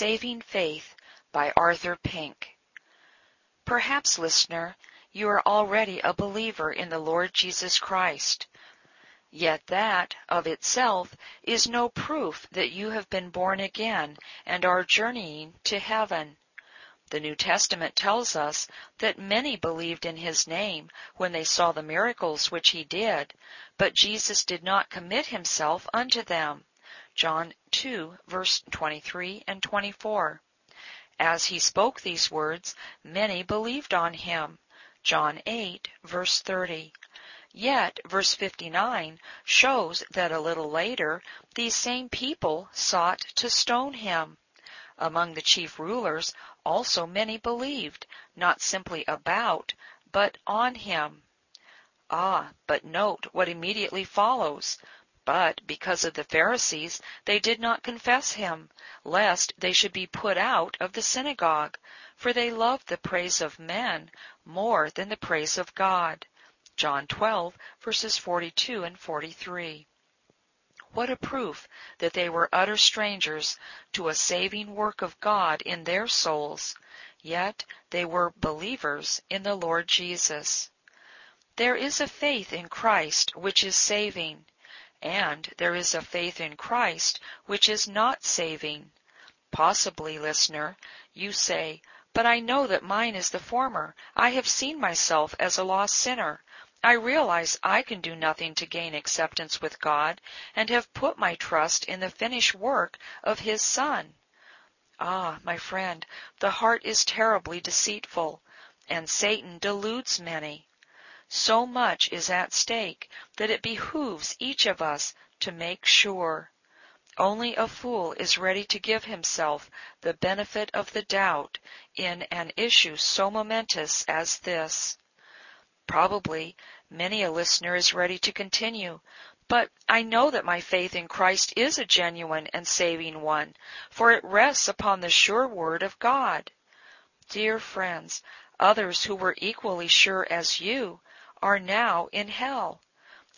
Saving Faith by Arthur Pink. Perhaps, listener, you are already a believer in the Lord Jesus Christ. Yet that, of itself, is no proof that you have been born again and are journeying to heaven. The New Testament tells us that many believed in his name when they saw the miracles which he did, but Jesus did not commit himself unto them. John 2 verse 23 and 24. As he spoke these words, many believed on him. John 8 verse 30. Yet, verse 59 shows that a little later, these same people sought to stone him. Among the chief rulers also many believed, not simply about, but on him. Ah, but note what immediately follows. But because of the Pharisees, they did not confess him, lest they should be put out of the synagogue, for they loved the praise of men more than the praise of God. John 12, verses 42 and 43. What a proof that they were utter strangers to a saving work of God in their souls, yet they were believers in the Lord Jesus. There is a faith in Christ which is saving, and there is a faith in Christ which is not saving. Possibly, listener, you say, but I know that mine is the former. I have seen myself as a lost sinner. I realize I can do nothing to gain acceptance with God and have put my trust in the finished work of His Son. Ah, my friend, the heart is terribly deceitful, and Satan deludes many. So much is at stake that it behooves each of us to make sure. Only a fool is ready to give himself the benefit of the doubt in an issue so momentous as this. Probably many a listener is ready to continue, but I know that my faith in Christ is a genuine and saving one, for it rests upon the sure word of God. Dear friends, others who were equally sure as you are now in hell.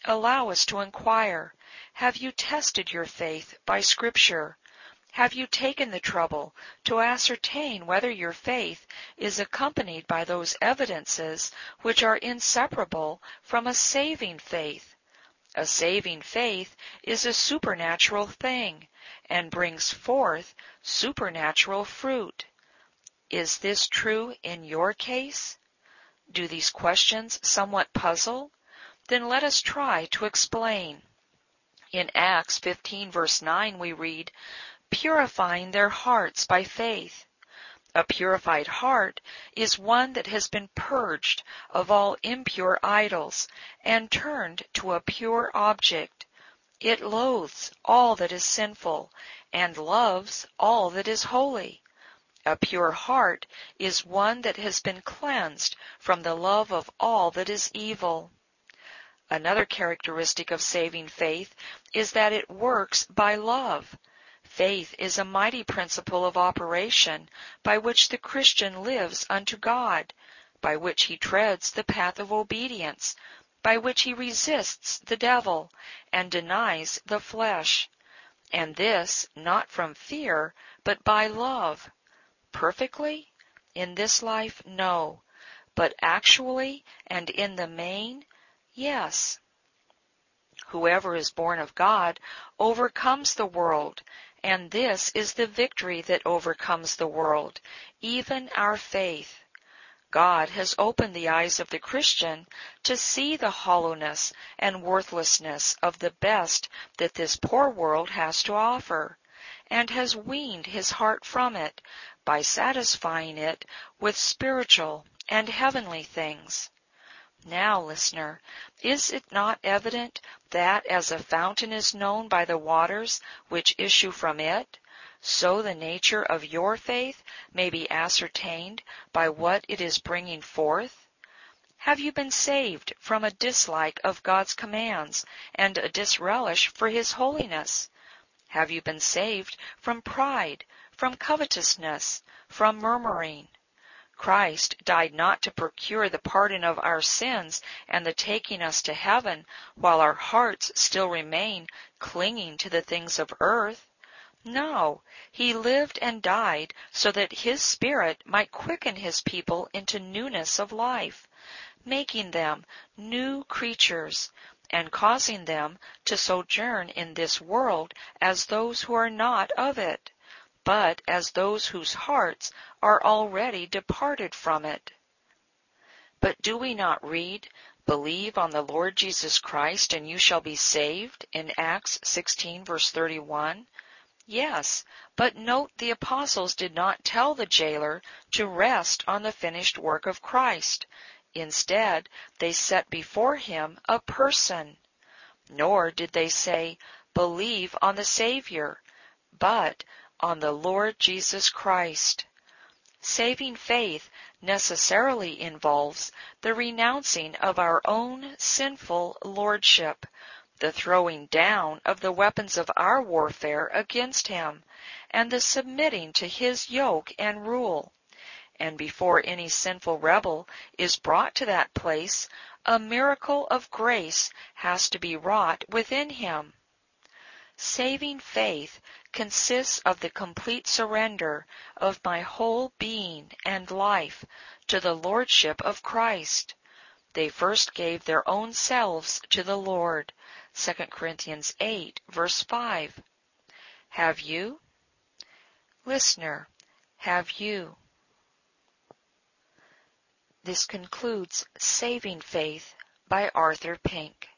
Allow us to inquire, have you tested your faith by Scripture? Have you taken the trouble to ascertain whether your faith is accompanied by those evidences which are inseparable from a saving faith? A saving faith is a supernatural thing and brings forth supernatural fruit. Is this true in your case? Do these questions somewhat puzzle? Then let us try to explain. In Acts 15 verse 9 we read, purifying their hearts by faith. A purified heart is one that has been purged of all impure idols and turned to a pure object. It loathes all that is sinful and loves all that is holy. A pure heart is one that has been cleansed from the love of all that is evil. Another characteristic of saving faith is that it works by love. Faith is a mighty principle of operation by which the Christian lives unto God, by which he treads the path of obedience, by which he resists the devil and denies the flesh. And this not from fear, but by love. Perfectly? In this life, no. But actually and in the main, yes. Whoever is born of God overcomes the world, and this is the victory that overcomes the world, even our faith. God has opened the eyes of the Christian to see the hollowness and worthlessness of the best that this poor world has to offer, and has weaned his heart from it by satisfying it with spiritual and heavenly things. Now, listener, is it not evident that as a fountain is known by the waters which issue from it, so the nature of your faith may be ascertained by what it is bringing forth? Have you been saved from a dislike of God's commands and a disrelish for His holiness? Have you been saved from pride, from covetousness, from murmuring? Christ died not to procure the pardon of our sins and the taking us to heaven while our hearts still remain clinging to the things of earth. No, he lived and died so that his Spirit might quicken his people into newness of life, making them new creatures, and causing them to sojourn in this world as those who are not of it, but as those whose hearts are already departed from it. But do we not read, Believe on the Lord Jesus Christ and you shall be saved in Acts 16 verse 31? Yes, but note the apostles did not tell the jailer to rest on the finished work of Christ. Instead, they set before him a person. Nor did they say, believe on the Savior, but on the Lord Jesus Christ. Saving faith necessarily involves the renouncing of our own sinful lordship, the throwing down of the weapons of our warfare against him, and the submitting to his yoke and rule. And before any sinful rebel is brought to that place, a miracle of grace has to be wrought within him. Saving faith consists of the complete surrender of my whole being and life to the Lordship of Christ. They first gave their own selves to the Lord, 2 Corinthians 8, verse 5. Have you? Listener, have you? This concludes Saving Faith by Arthur Pink.